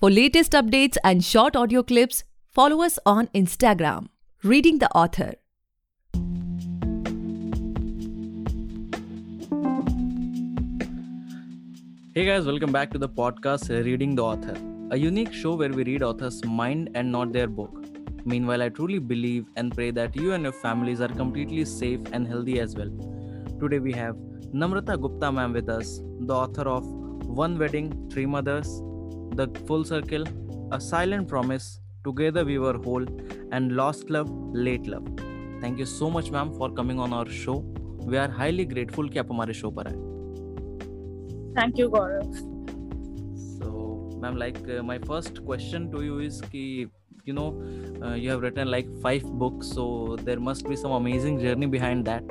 For latest updates and short audio clips, follow us on Instagram, Reading the Author. Hey guys, welcome back to the podcast Reading the Author, a unique show where we read authors' mind and not their book. Meanwhile, I truly believe and pray that you and your families are completely safe and healthy as well. Today we have Namrata Gupta ma'am with us, the author of One Wedding, Three Mothers, The Full Circle, A Silent Promise, Together We Were Whole, and Lost Love, Late Love. Thank you so much ma'am for coming on our show. We are highly grateful कि आप हमारे show पर आए Thank you, Gaurav. So, ma'am, like uh, my first question to you is ki, you know, uh, you have written like five books, so there must be some amazing journey behind that.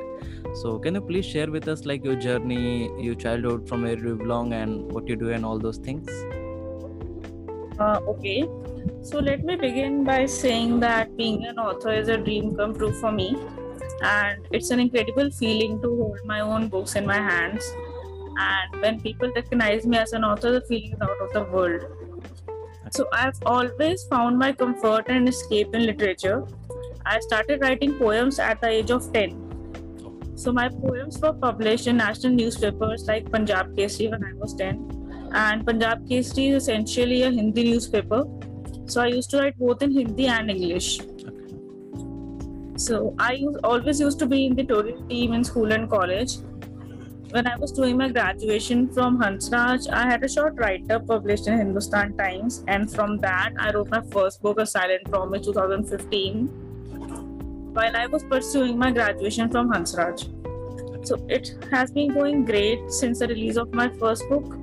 So, can you please share with us like your journey, your childhood, from where you belong, and what you do, and all those things? Uh, okay. So let me begin by saying that being an author is a dream come true for me. And it's an incredible feeling to hold my own books in my hands. And when people recognize me as an author, the feeling is out of the world. So I've always found my comfort and escape in literature. I started writing poems at the age of 10. So my poems were published in national newspapers like Punjab Kesari when I was 10. And Punjab Kesari is essentially a Hindi newspaper. So I used to write both in Hindi and English. So I always used to be in the editorial team in school and college. When I was doing my graduation from Hansraj, I had a short write-up published in Hindustan Times, and from that I wrote my first book, A Silent Promise, 2015, while I was pursuing my graduation from Hansraj. So it has been going great since the release of my first book.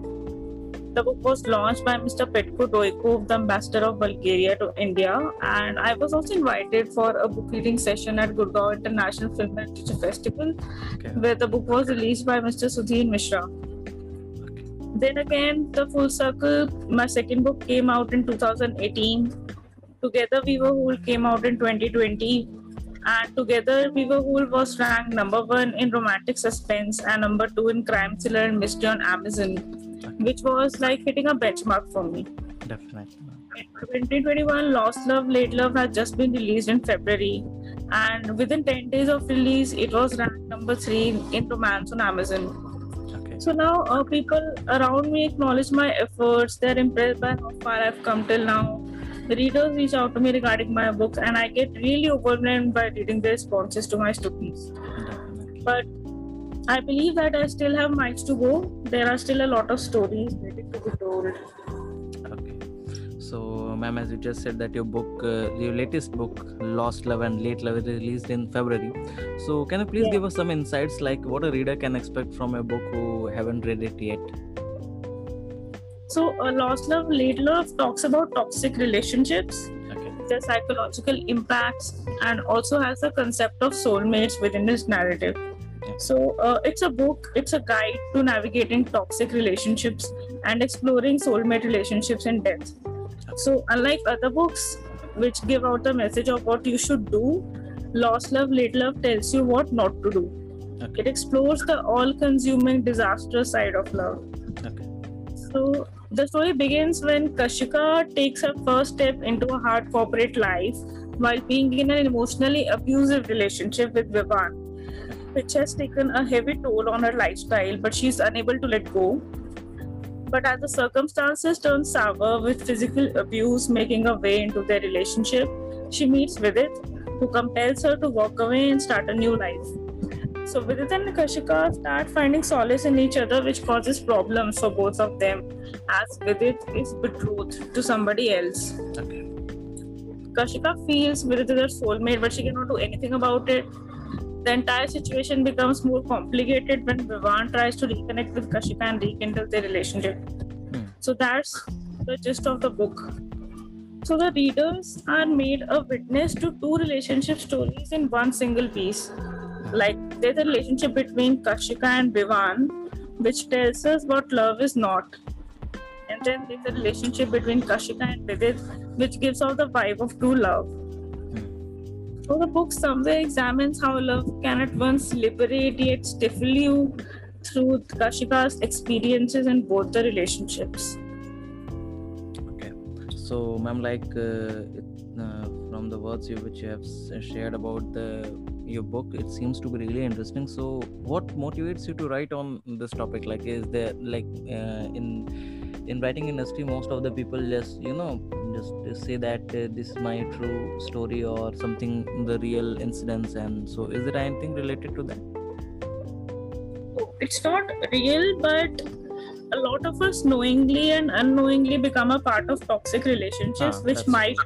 The book was launched by Mr. Petko Doikov, the ambassador of Bulgaria to India, and I was also invited for a book reading session at Gurgaon International Film and Literature Festival, Okay. where the book was released by Mr. Sudhir Mishra. Okay. Then again, The Full Circle, my second book came out in 2018. Together We Were Whole came out in 2020. And Together We Were Whole was ranked number one in romantic suspense and number two in crime thriller and mystery on Amazon, which was like hitting a benchmark for me. Definitely. In 2021, Lost Love, Late Love has just been released in February. And within 10 days of release, it was ranked number three in romance on Amazon. Okay. So now uh, people around me acknowledge my efforts. They're impressed by how far I've come till now. The readers reach out to me regarding my books, and I get really overwhelmed by reading the responses to my stories. But I believe that I still have miles to go. There are still a lot of stories waiting to be told. Okay. So, ma'am, as you just said that your book, uh, your latest book, Lost Love and Late Love, is released in February. So, can you please Yeah. give us some insights, like what a reader can expect from a book who haven't read it yet? So, uh, Lost Love, Late Love talks about toxic relationships, Okay. their psychological impacts, and also has the concept of soulmates within its narrative. Yeah. So, uh, it's a book, it's a guide to navigating toxic relationships and exploring soulmate relationships in depth. So, unlike other books which give out the message of what you should do, Lost Love, Late Love tells you what not to do. Okay. It explores the all consuming disastrous side of love. Okay. So the story begins when Kashika takes her first step into a hard corporate life while being in an emotionally abusive relationship with Vivan, which has taken a heavy toll on her lifestyle, but she's unable to let go. But as the circumstances turn sour with physical abuse making her way into their relationship, she meets Vidit, who compels her to walk away and start a new life. So Vidit and Kashika start finding solace in each other, which causes problems for both of them, as Vidit is betrothed to somebody else. Okay. Kashika feels Vidit is her soulmate, but she cannot do anything about it. The entire situation becomes more complicated when Vivan tries to reconnect with Kashika and rekindle their relationship. Hmm. So that's the gist of the book. So the readers are made a witness to two relationship stories in one single piece. Like there's a relationship between Kashika and Vivan, which tells us what love is not. And then there's a relationship between Kashika and Vidit, which gives off the vibe of true love. So the book somewhere examines how love can at once liberate yet stifle you through Kashika's experiences in both the relationships. Okay. so ma'am like uh, it, uh, from the words you which you have shared about the your book it seems to be really interesting so what motivates you to write on this topic like is there like uh, in in writing industry most of the people just you know just, just say that uh, this is my true story or something the real incidents. And so is there anything related to that? It's not real, but a lot of us knowingly and unknowingly become a part of toxic relationships, Ah, which might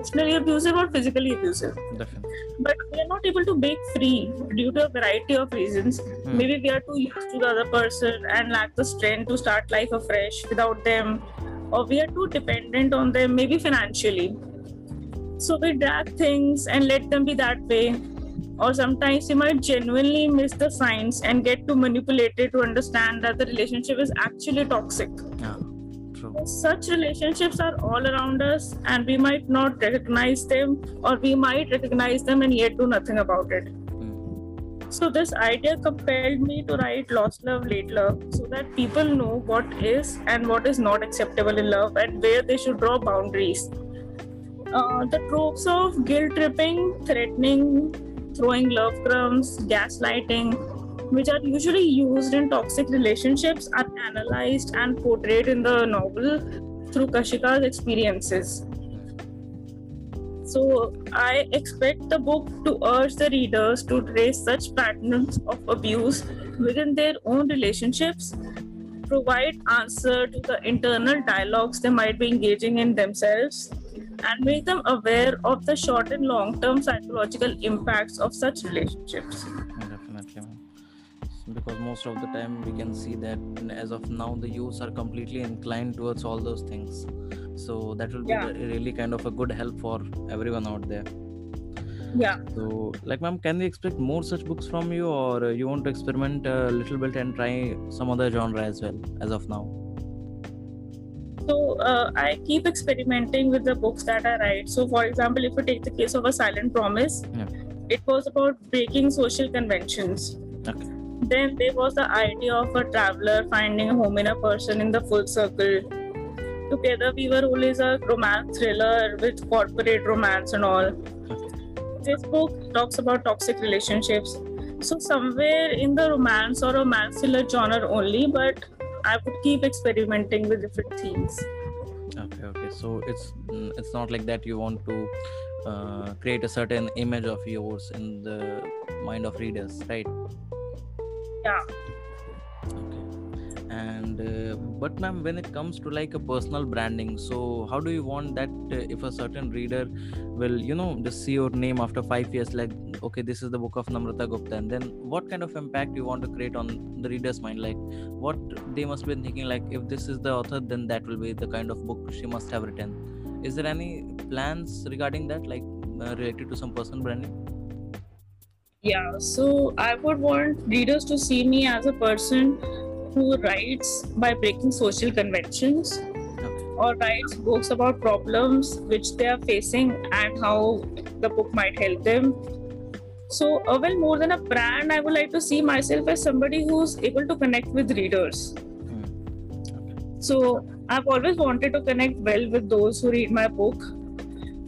emotionally abusive or physically abusive. definitely But we are not able to break free due to a variety of reasons. Hmm. Maybe we are too used to the other person and lack the strength to start life afresh without them, or we are too dependent on them, maybe financially. So we drag things and let them be that way. Or sometimes we might genuinely miss the signs and get too manipulated to understand that the relationship is actually toxic. yeah true Such relationships are all around us, and we might not recognize them, or we might recognize them and yet do nothing about it. Hmm. So, this idea compelled me to write Lost Love, Late Love so that people know what is and what is not acceptable in love and where they should draw boundaries. Uh, the tropes of guilt tripping, threatening, throwing love crumbs, gaslighting, which are usually used in toxic relationships, are analyzed and portrayed in the novel through Kashika's experiences. So, I expect the book to urge the readers to trace such patterns of abuse within their own relationships, provide answer to the internal dialogues they might be engaging in themselves, and make them aware of the short and long term psychological impacts of such relationships. Because most of the time we can see that as of now the youths are completely inclined towards all those things. So that will be Yeah. really kind of a good help for everyone out there. Yeah. So, like, ma'am, can we expect more such books from you, or you want to experiment a little bit and try some other genre as well as of now? So uh, I keep experimenting with the books that I write. So, for example, if you take the case of A Silent Promise, Yeah. it was about breaking social conventions. Okay. Then there was the idea of a traveler finding a home in a person in the full circle. Together, we were Whole was a romance thriller with corporate romance and all. This book talks about toxic relationships. So, somewhere in the romance or romance thriller genre only, but I would keep experimenting with different themes. Okay, okay. So it's mm, it's not like that you want to uh, create a certain image of yours in the mind of readers, right? Yeah. Okay. And uh, but ma'am, when it comes to like a personal branding, so how do you want that uh, if a certain reader will, you know, just see your name after five years, like okay, this is the book of Namrata Gupta, and then what kind of impact you want to create on the reader's mind? Like what they must be thinking, like if this is the author, then that will be the kind of book she must have written. Is there any plans regarding that, like uh, related to some personal branding? Yeah, so I would want readers to see me as a person who writes by breaking social conventions Okay. or writes books about problems which they are facing and how the book might help them. So, uh, well, more than a brand, I would like to see myself as somebody who's able to connect with readers. Hmm. Okay. So, I've always wanted to connect well with those who read my book.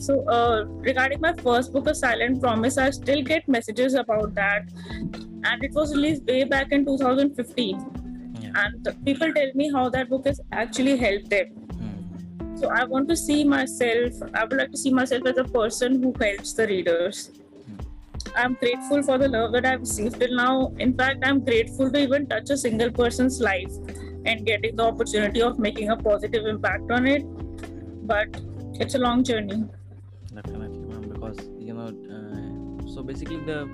So, uh, regarding my first book, A Silent Promise, I still get messages about that. And it was released way back in 2015. Yeah. And people tell me how that book has actually helped them. Hmm. So, I want to see myself, I would like to see myself as a person who helps the readers. I'm grateful for the love that I've received till now. In fact, I'm grateful to even touch a single person's life and getting the opportunity of making a positive impact on it. But it's a long journey. Definitely ma'am because you know uh, so basically the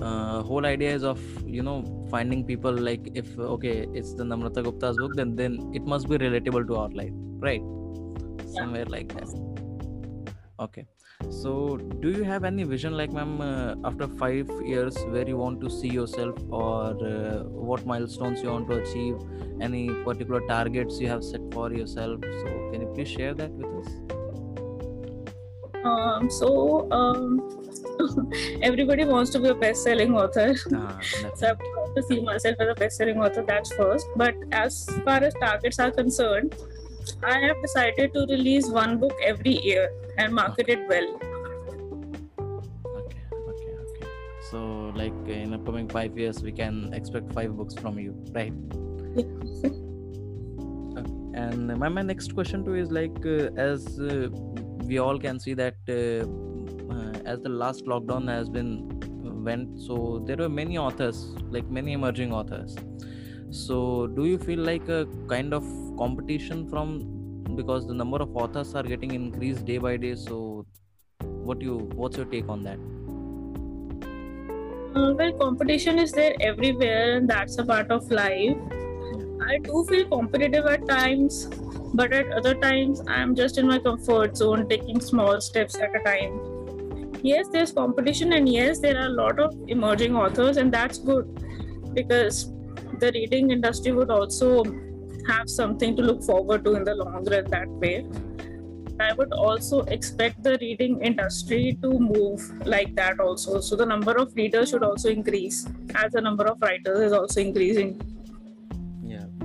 uh, whole idea is of you know finding people like if okay it's the namrata gupta's book then then it must be relatable to our life right? Somewhere like that. Okay. So do you have any vision like ma'am uh, after five years where you want to see yourself or uh, what milestones you want to achieve? Any particular targets you have set for yourself? So can you please share that with us Um, so, um, everybody wants to be a best selling author. ah, So I love to see myself as a best-selling author. That's first. But as far as targets are concerned, I have decided to release one book every year and market it well. Okay, okay, okay. So, like in upcoming five years, we can expect five books from you, right? Okay. And my, my next question too is like, uh, as uh, we all can see that uh, uh, as the last lockdown has been uh, went, so there were many authors, like many emerging authors. So, do you feel like a kind of competition from because the number of authors are getting increased day by day? So, what you what's your take on that? Well, competition is there everywhere, and that's a part of life. I do feel competitive at times, but at other times, I'm just in my comfort zone, taking small steps at a time. Yes, there's competition, and yes, there are a lot of emerging authors, and that's good because the reading industry would also have something to look forward to in the long run that way. I would also expect the reading industry to move like that also. So the number of readers should also increase as the number of writers is also increasing.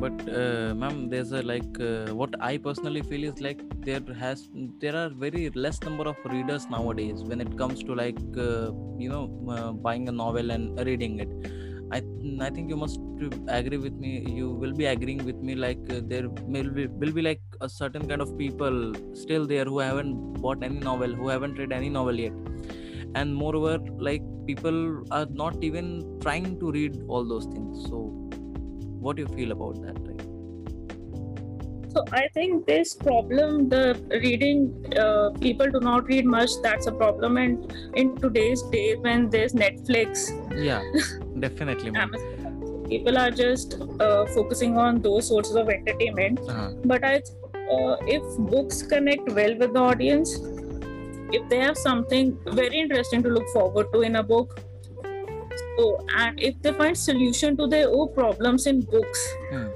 But uh, ma'am, there's a like uh, what I personally feel is like there has there are very less number of readers nowadays when it comes to like uh, you know uh, buying a novel and reading it. I I think you must agree with me. You will be agreeing with me like uh, there will be, will be like a certain kind of people still there who haven't bought any novel, who haven't read any novel yet, and moreover like people are not even trying to read all those things. So what do you feel about that right So I think this problem, the reading, uh, people do not read much. That's a problem, and in today's day when there's Netflix, yeah definitely people are just uh, focusing on those sources of entertainment. uh-huh. But I, uh, if books connect well with the audience, if they have something very interesting to look forward to in a book, so and if they find solution to their own problems in books, Hmm.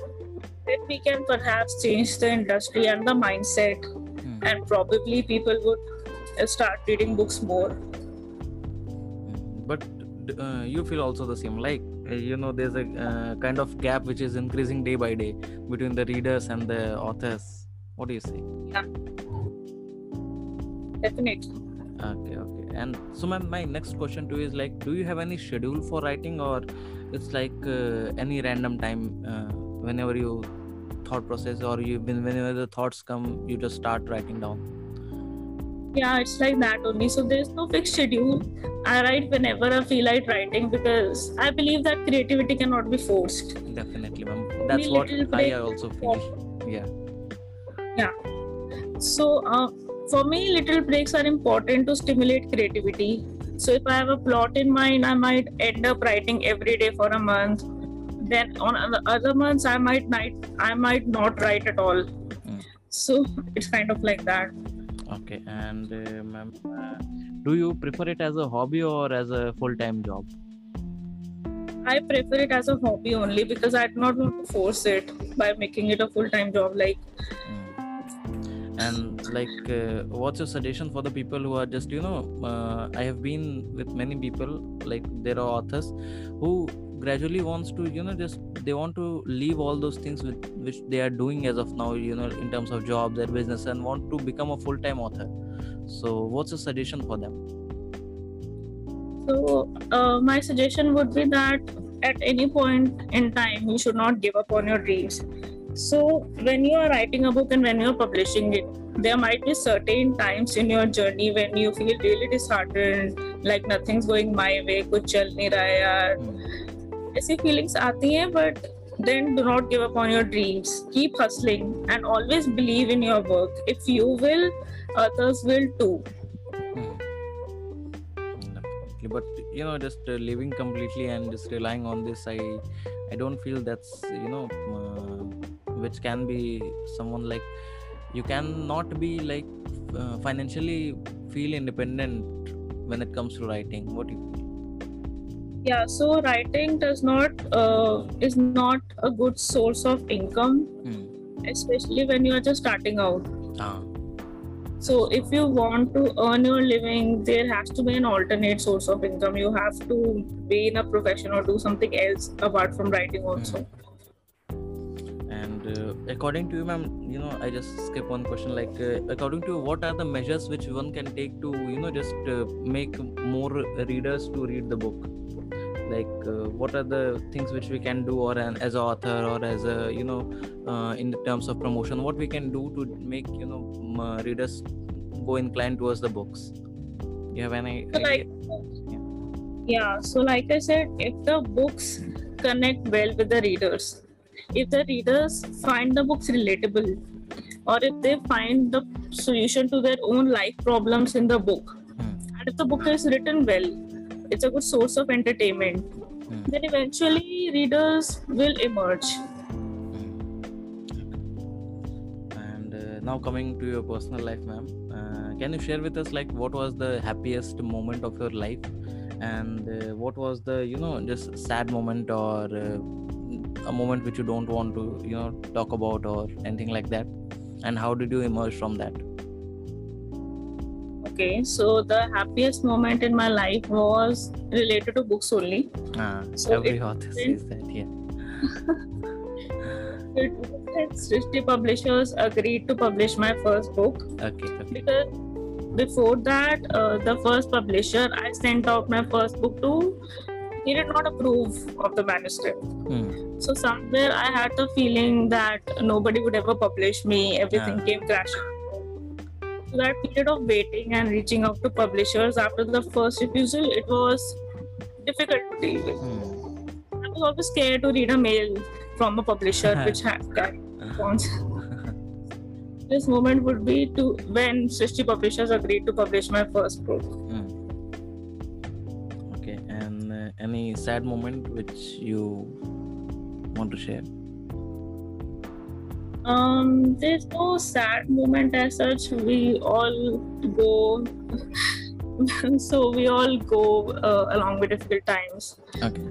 then we can perhaps change the industry and the mindset, Hmm. and probably people would uh, start reading books more. But uh, you feel also the same like uh, you know there's a uh, kind of gap which is increasing day by day between the readers and the authors what do you say Yeah, Definitely. okay okay and so my, my next question to you is like do you have any schedule for writing or it's like uh, any random time uh, whenever you thought process or you when- whenever the thoughts come you just start writing down Yeah, it's like that only. So there's no fixed schedule. I write whenever I feel like writing because I believe that creativity cannot be forced. definitely ma'am that's what i also feel Yeah. yeah So uh, for me, little breaks are important to stimulate creativity. So if I have a plot in mind, I might end up writing every day for a month. Then on other- other months, I might might I might not write at all. Mm. So it's kind of like that. Okay, and uh, ma'am, uh, do you prefer it as a hobby or as a full-time job? I prefer it as a hobby only because I do not want to force it by making it a full time job. Like Mm. And like, uh, what's your suggestion for the people who are just, you know, uh, I have been with many people, like there are authors who gradually wants to, you know, just they want to leave all those things with, which they are doing as of now, you know, in terms of job, their business, and want to become a full-time author. So, what's your suggestion for them? so, uh, my suggestion would be that at any point in time, you should not give up on your dreams. So, when you are writing a book and when you are publishing it, there might be certain times in your journey when you feel really disheartened, like nothing's going my way, कुछ चल नहीं रहा है यार. Hmm. ऐसी feelings आती हैं, but then do not give up on your dreams. Keep hustling and always believe in your work. If you will, others will too. Hmm. Definitely, but you know, just uh, living completely and just relying on this, I, I don't feel that's you know, uh, which can be someone like you cannot be like uh, financially feel independent when it comes to writing. What do you feel? Yeah, so writing does not uh, is not a good source of income, Hmm. especially when you are just starting out. Ah, So if you want to earn your living, there has to be an alternate source of income. You have to be in a profession or do something else apart from writing also. and uh, according to you ma'am you know i just skip one question like uh, according to you what are the measures which one can take to you know just uh, make more readers to read the book? Like uh, what are the things which we can do or an, as an author or as a you know uh, in the terms of promotion what we can do to make you know m- uh, readers go inclined towards the books? You have any So, like, yeah, so like I said, if the books connect well with the readers, if the readers find the books relatable, or if they find the solution to their own life problems in the book, Hmm. and if the book is written well, it's a good source of entertainment, Hmm. then eventually readers will emerge. and uh, now coming to your personal life ma'am uh, can you share with us like what was the happiest moment of your life and uh, what was the you know just sad moment or uh, a moment which you don't want to you know talk about or anything like that and how did you emerge from that Okay, so the happiest moment in my life was related to books only. ah, So every author says that yeah It Srishti Publishers agreed to publish my first book. okay okay because before that uh, the first publisher i sent out my first book to he did not approve of the manuscript Hmm. so somewhere i had the feeling that nobody would ever publish me everything Ah. came crashing so that period of waiting and reaching out to publishers after the first refusal it was difficult to deal with Hmm. i was always scared to read a mail from a publisher which had carried response this moment would be to when Srishti Publishers agreed to publish my first book. Hmm. Any sad moment which you want to share Um, there's no sad moment as such. We all go, so we all go uh, along with difficult times. okay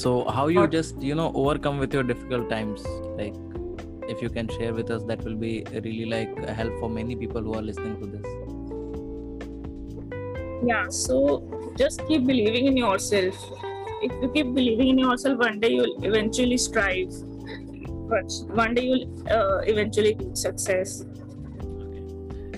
so how you just you know overcome with your difficult times like if you can share with us that will be really like a help for many people who are listening to this Yeah, so just keep believing in yourself. If you keep believing in yourself, one day you'll eventually strive. But one day you'll uh, eventually reach success. okay.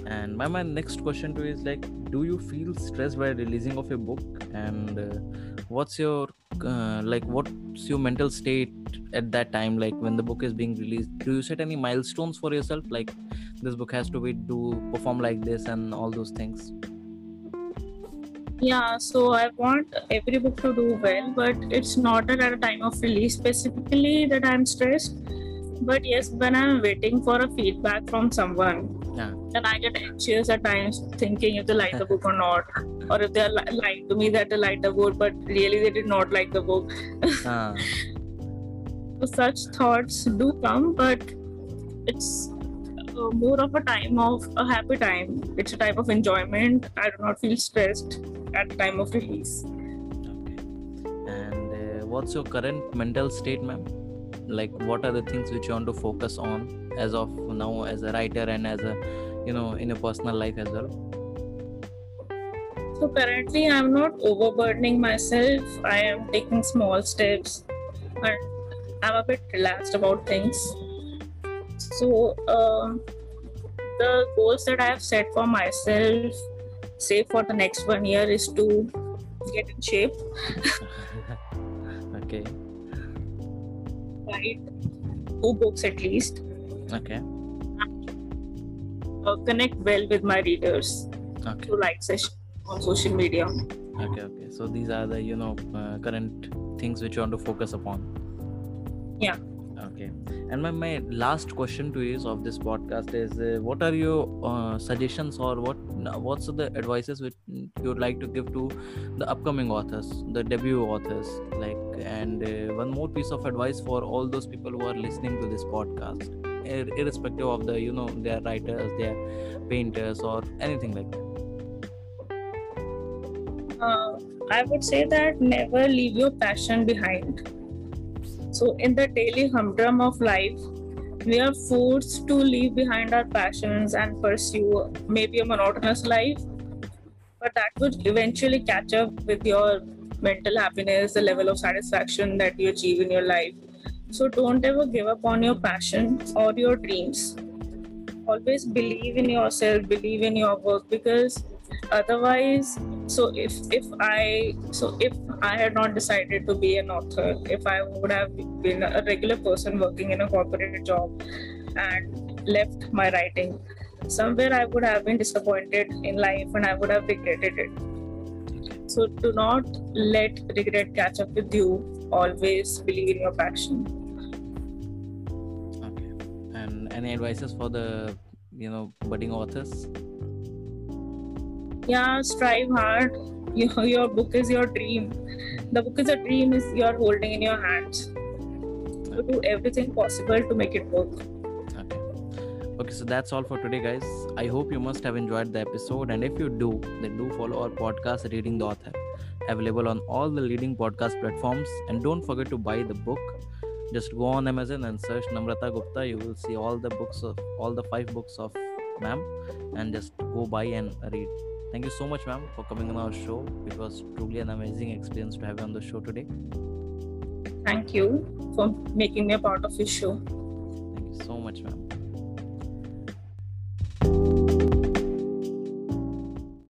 And my, my next question to you is like do you feel stressed by releasing of a book? And uh, what's your uh, like what's your mental state at that time like when the book is being released? Do you set any milestones for yourself? Like this book has to be do perform like this and all those things Yeah, so I want every book to do well, but it's not that at a time of release specifically that I'm stressed. But yes, when I'm waiting for a feedback from someone, Yeah. then I get anxious at times thinking if they like the book or not, or if they're li- lying to me that they like the book, but really they did not like the book. Ah, So such thoughts do come, but it's uh, more of a time of a happy time. It's a type of enjoyment. I do not feel stressed at the time of release. Okay. And uh, what's your current mental state, ma'am? Like, what are the things which you want to focus on as of now, as a writer and as a, you know, in your personal life as well? So currently, I'm not overburdening myself. I am taking small steps, and I'm a bit relaxed about things. So um, the goals that I have set for myself, say for the next one year, is to get in shape, okay. write two books at least, Okay. uh, connect well with my readers Okay. through like sessions on social media. Okay. Okay. So these are the, you know, uh, current things which you want to focus upon. Yeah. Okay. And my, my last question to you of this podcast is uh, what are your uh, suggestions or what what's the advices which you would like to give to the upcoming authors, the debut authors, like and uh, one more piece of advice for all those people who are listening to this podcast, ir- irrespective of the you know their writers, their painters or anything like that. uh, I would say that never leave your passion behind. So, in the daily humdrum of life, we are forced to leave behind our passions and pursue maybe a monotonous life, but that would eventually catch up with your mental happiness, the level of satisfaction that you achieve in your life. So don't ever give up on your passion or your dreams. Always believe in yourself, believe in your work because otherwise so if if i so if i had not decided to be an author. If i would have been a regular person working in a corporate job and left my writing somewhere i would have been disappointed in life and i would have regretted it. So do not let regret catch up with you. Always believe in your passion. Okay. And any advices for the you know budding authors? yeah strive hard your, your book is your dream the book is a dream is you're holding in your hands so do everything possible to make it work Okay. Okay, so that's all for today, guys. I hope you must have enjoyed the episode, and if you do, then do follow our podcast, Reading the Author, available on all the leading podcast platforms. And don't forget to buy the book. Just go on Amazon and search Namrata Gupta. You will see all the books of all the five books of ma'am, and just go buy and read. Thank you so much, ma'am, for coming on our show. It was truly an amazing experience to have you on the show today. thank you for making me a part of your show Thank you so much, ma'am.